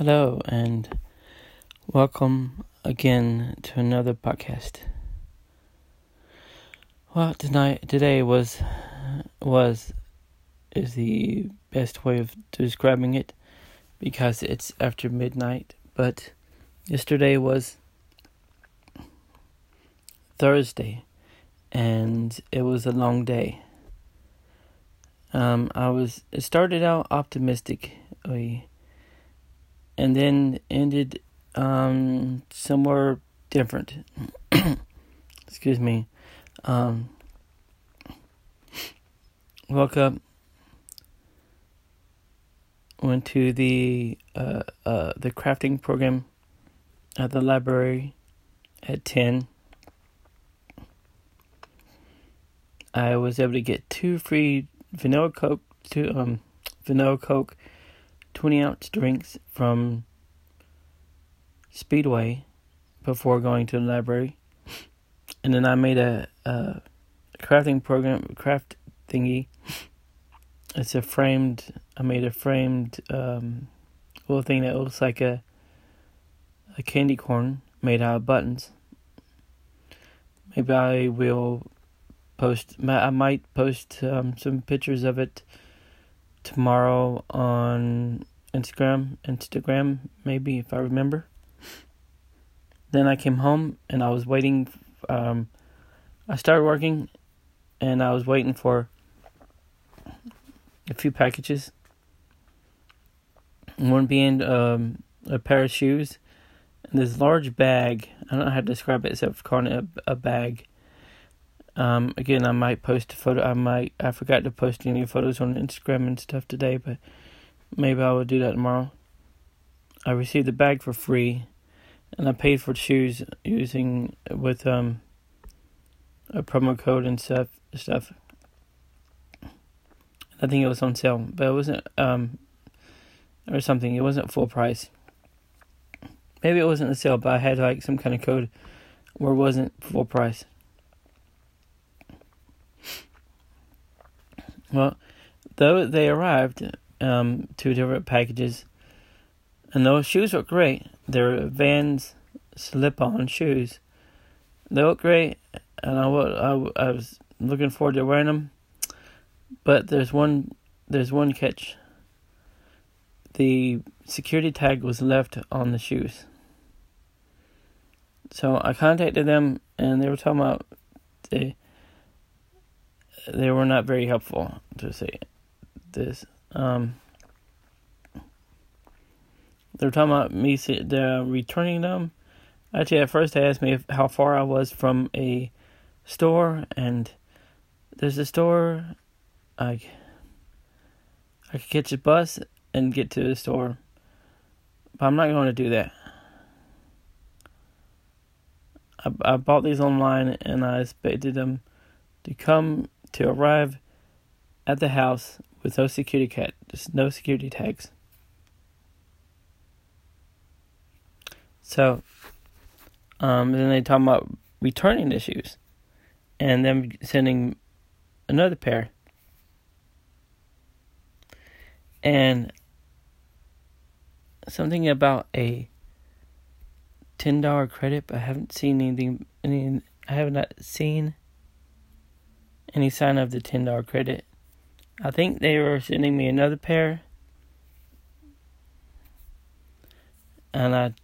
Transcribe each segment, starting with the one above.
Hello and welcome again to another podcast. Well, tonight today was was is the best way of describing it because it's after midnight, but yesterday was Thursday and it was a long day. Um I was it started out optimistically and then ended um, somewhere different. Excuse me. Um, woke up, went to the uh, uh, the crafting program at the library at ten. I was able to get two free vanilla coke, two um vanilla coke 20 ounce drinks from Speedway before going to the library. And then I made a, a crafting program, craft thingy. It's a framed, I made a framed um, little thing that looks like a, a candy corn made out of buttons. Maybe I will post, I might post um, some pictures of it tomorrow on Instagram, Instagram maybe if I remember. Then I came home and I was waiting. Um, I started working, and I was waiting for a few packages. One being um, a pair of shoes, and this large bag. I don't know how to describe it except for calling it a, a bag. Um, again, I might post a photo. I might. I forgot to post any photos on Instagram and stuff today, but maybe I will do that tomorrow. I received the bag for free, and I paid for shoes using with um a promo code and stuff. Stuff. I think it was on sale, but it wasn't um or something. It wasn't full price. Maybe it wasn't a sale, but I had like some kind of code where it wasn't full price. Well, though they arrived, um, two different packages, and those shoes look great. They're Vans slip-on shoes. They look great, and I, I, I was looking forward to wearing them. But there's one there's one catch. The security tag was left on the shoes. So I contacted them, and they were talking about they they were not very helpful to say this. Um, they were talking about me the returning them. Actually, at first they asked me if, how far I was from a store, and there's a store. I I could catch a bus and get to the store, but I'm not going to do that. I I bought these online and I expected them to come to arrive at the house with no security cat, just no security tags. So, um, then they talk about returning the shoes, and then sending another pair. And something about a ten dollar credit, but I haven't seen anything. Any, I have not seen any sign of the ten dollar credit. I think they were sending me another pair, and I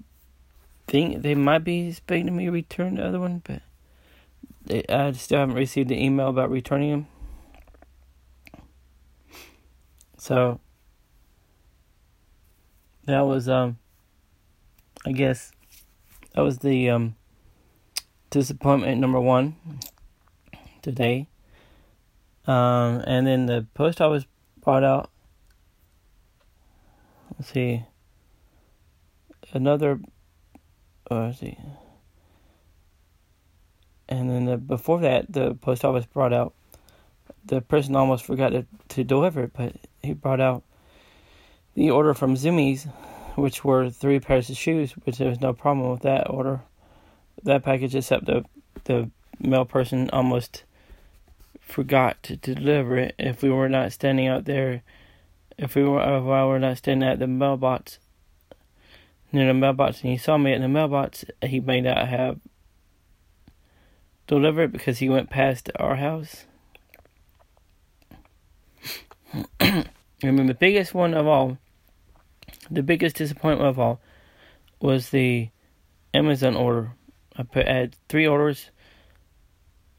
think they might be expecting me to return the other one, but they, I still haven't received the email about returning them. So that was um I guess that was the um disappointment number one today. Um, and then the post office brought out, let's see, another, oh, let's see. And then the, before that, the post office brought out, the person almost forgot to, to deliver it, but he brought out the order from Zumiez, which were three pairs of shoes, which there was no problem with that order, that package, except the the mail person almost forgot to deliver it if we were not standing out there if we were if I were not standing at the mailbox near the mailbox and he saw me in the mailbox, he may not have delivered because he went past our house. Remember, the biggest one of all, the biggest disappointment of all, was the Amazon order. I put I had three orders,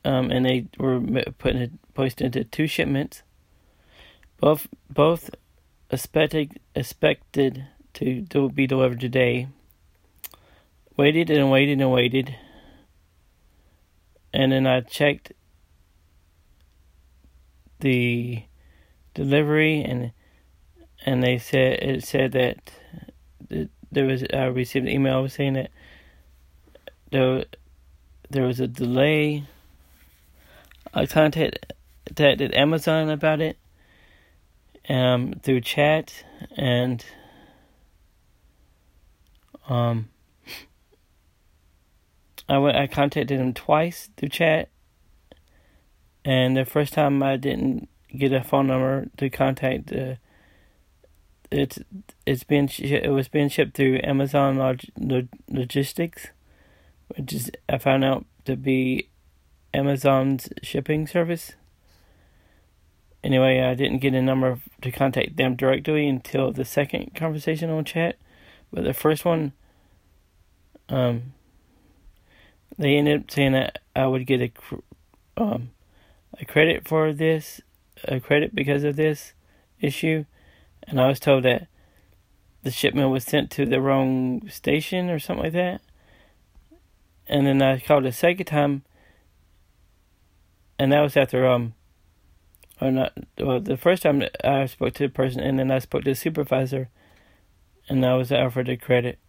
um, and they were put in, placed into two shipments. Both both expected expected to do, be delivered today. Waited and waited and waited, and then I checked the delivery and and they said it said that there was I received an email saying that there there was a delay. I contacted Amazon about it um, through chat and um, I went I contacted them twice through chat. And the first time I didn't get a phone number to contact the it's it's been it was being shipped through Amazon Log- Logistics, which is I found out to be Amazon's shipping service. Anyway, I didn't get a number to contact them directly until the second conversation on chat, but the first one, um, they ended up saying that I would get a um a credit for this, a credit because of this issue and I was told that the shipment was sent to the wrong station or something like that. And then I called a second time, and that was after um, or not. Well, the first time I spoke to the person, and then I spoke to the supervisor, and I was offered a credit.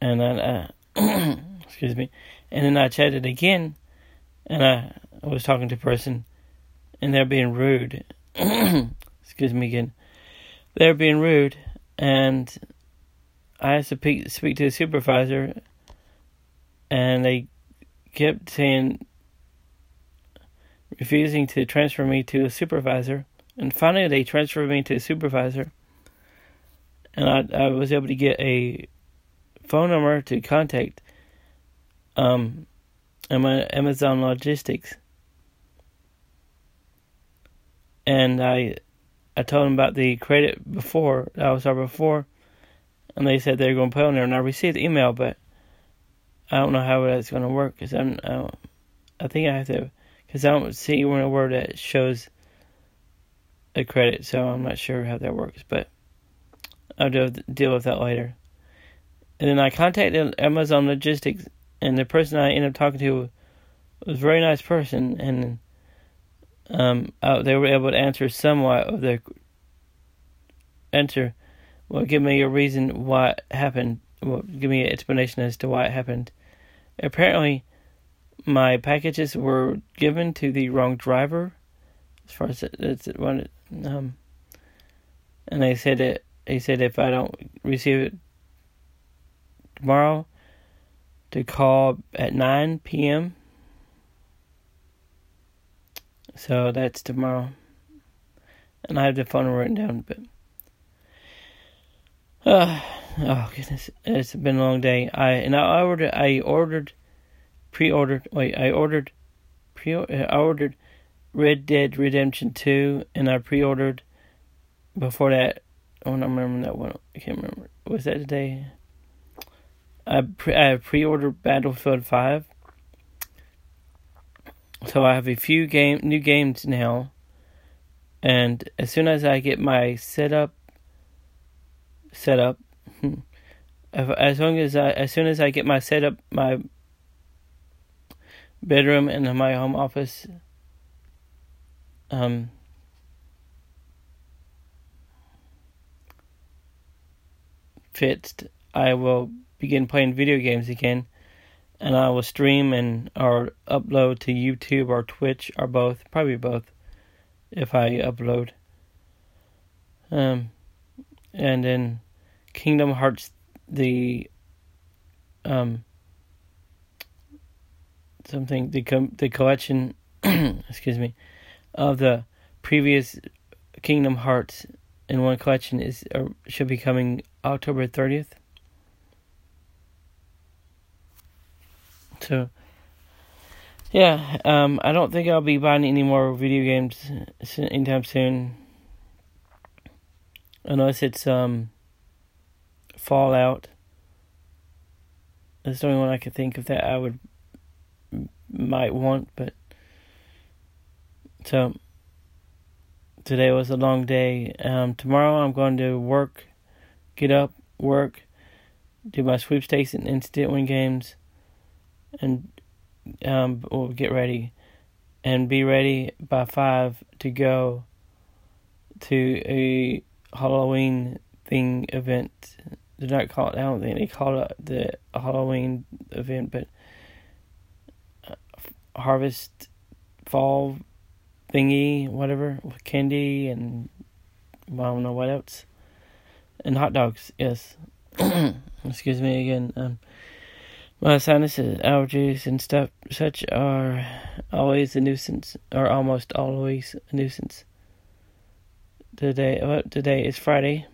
And then, uh, excuse me, and then I chatted again, and I was talking to a person, and they're being rude. excuse me again, they're being rude, and I had to speak, speak to the supervisor, and they kept saying, refusing to transfer me to a supervisor, and finally they transferred me to a supervisor, and I I was able to get a phone number to contact um Amazon Logistics. And I I told them about the credit before I was there before, and they said they were going to put on there. And I received the email, but I don't know how that's going to work because I'm I, I think I have to because I don't see anywhere that shows a credit, so I'm not sure how that works. But I'll deal deal with that later. And then I contacted Amazon Logistics, and the person I ended up talking to was a very nice person, and um, uh, they were able to answer somewhat of the answer. Well, give me a reason why it happened. Well, give me an explanation as to why it happened. Apparently, my packages were given to the wrong driver, as far as it's one. Um, and they said it. he said if I don't receive it tomorrow, to call at nine p.m. So that's tomorrow. And I have the phone written down, but. Uh, oh goodness, it's been a long day. I and I ordered. I ordered, pre-ordered. Wait, I ordered, pre. Uh, I ordered, Red Dead Redemption Two, and I pre-ordered. Before that, Oh, I don't remember that one. I can't remember. Was that today? I pre I pre-ordered Battlefield Five, so I have a few game new games now, and as soon as I get my setup set up, as long as I as soon as I get my setup my bedroom and my home office um fixed, I will begin playing video games again and I will stream and or upload to YouTube or Twitch or both, probably both, if I upload. Um, and then Kingdom Hearts, the um, something the com- the collection, excuse me, of the previous Kingdom Hearts in one collection is uh, should be coming October 30th. So, yeah, um, I don't think I'll be buying any more video games anytime soon. Unless it's um, Fallout. That's the only one I could think of that I would might want, but so today was a long day. Um, tomorrow I'm going to work, get up, work, do my sweepstakes and instant win games, and um, we'll get ready, and be ready by five to go to a Halloween thing event. They're not call it. I don't think they call it the Halloween event, but Harvest Fall thingy, whatever, with candy and well, I don't know what else, and hot dogs. Yes, excuse me again. Um, my sinuses, allergies, and stuff such are always a nuisance, or almost always a nuisance. Today, well, today is Friday.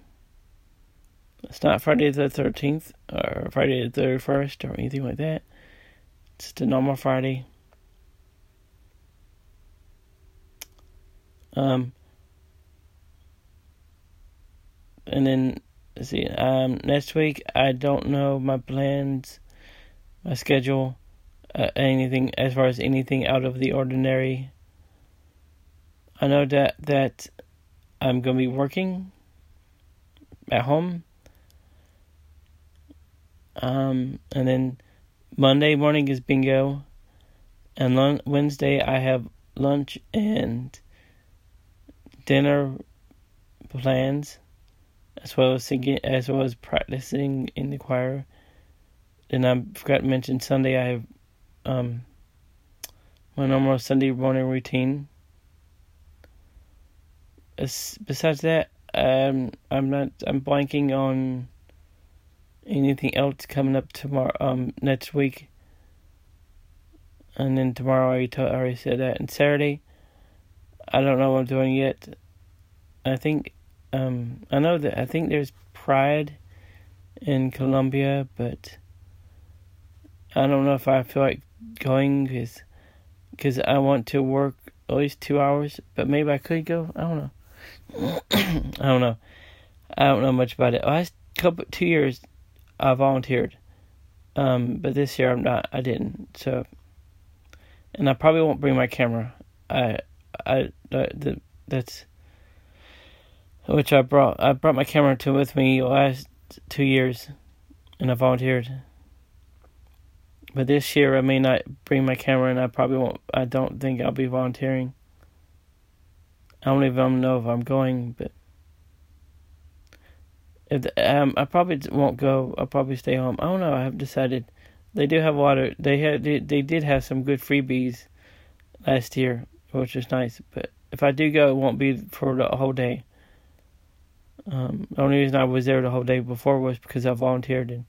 It's not Friday the thirteenth or Friday the thirty first or anything like that. It's just a normal Friday. Um, and then see um next week I don't know my plans, my schedule, uh, anything as far as anything out of the ordinary. I know that that I'm gonna be working at home. Um, and then Monday morning is bingo, and Wednesday I have lunch and dinner plans, as well as singing, as well as practicing in the choir. And I forgot to mention Sunday. I have um, my normal Sunday morning routine. As, besides that, um, I'm not. I'm blanking on anything else coming up tomorrow. Um, next week. And then tomorrow, I already, told, I already said that. And Saturday, I don't know what I'm doing yet. I think um, I know that I think there's Pride in Columbia, but I don't know if I feel like going because because I want to work at least two hours. But maybe I could go. I don't know. I don't know. I don't know much about it. Last couple two years, I volunteered, um, but this year I'm not. I didn't. So, and I probably won't bring my camera. I I the, that's which I brought. I brought my camera to with me last two years, and I volunteered. But this year I may not bring my camera, and I probably won't. I don't think I'll be volunteering. I don't even know if I'm going, but if the, um, I probably won't go. I'll probably stay home. I don't know. I have decided. They do have of. They had. They, they did have some good freebies last year, which is nice. But if I do go, it won't be for the whole day. Um, the only reason I was there the whole day before was because I volunteered and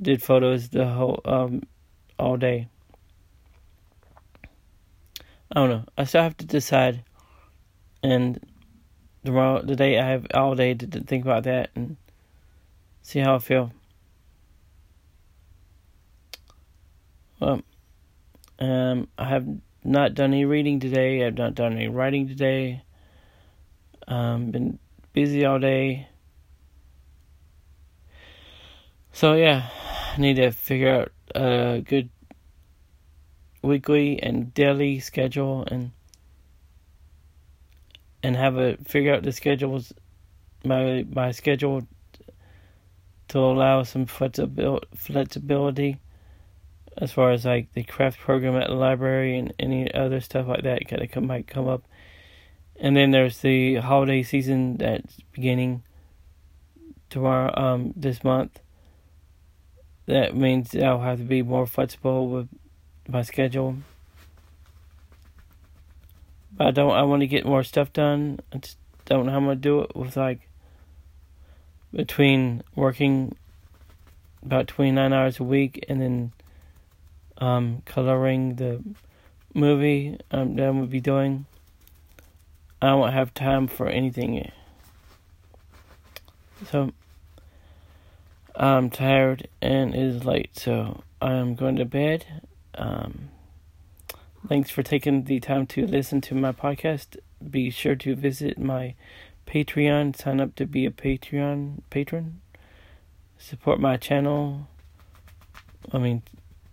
did photos the whole um, all day. I don't know. I still have to decide, and tomorrow, the day I have all day to, think about that and see how I feel. Well, um, I have not done any reading today. I've not done any writing today. Um, been busy all day. So yeah, I need to figure out a good weekly and daily schedule and and have a figure out the schedules my my schedule to allow some flexibility as far as like the craft program at the library and any other stuff like that kind of might come up and then there's the holiday season that's beginning tomorrow, um, this month. That means I'll have to be more flexible with my schedule. But I don't. I want to get more stuff done. I just don't know how I'm gonna do it with like between working about 29 hours a week and then um, coloring the movie um, that I'm gonna be doing. I won't have time for anything. So I'm tired and it is late, so I'm going to bed. Um, thanks for taking the time to listen to my podcast. Be sure to visit my Patreon. Sign up to be a Patreon patron. Support my channel. I mean,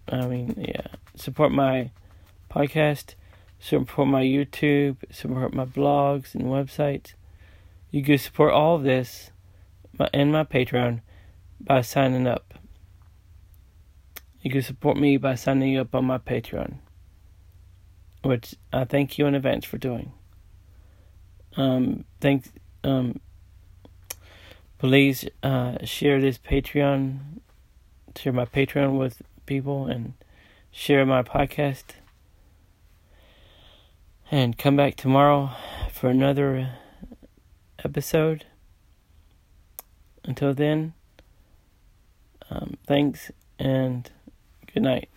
I mean, yeah. Support my podcast. Support my YouTube. Support my blogs and websites. You can support all of this and my Patreon by signing up. You can support me by signing up on my Patreon, which I thank you in advance for doing. Um, thanks. Um, please uh, share this Patreon, share my Patreon with people, and share my podcast. And come back tomorrow for another episode. Until then, um, thanks and good night.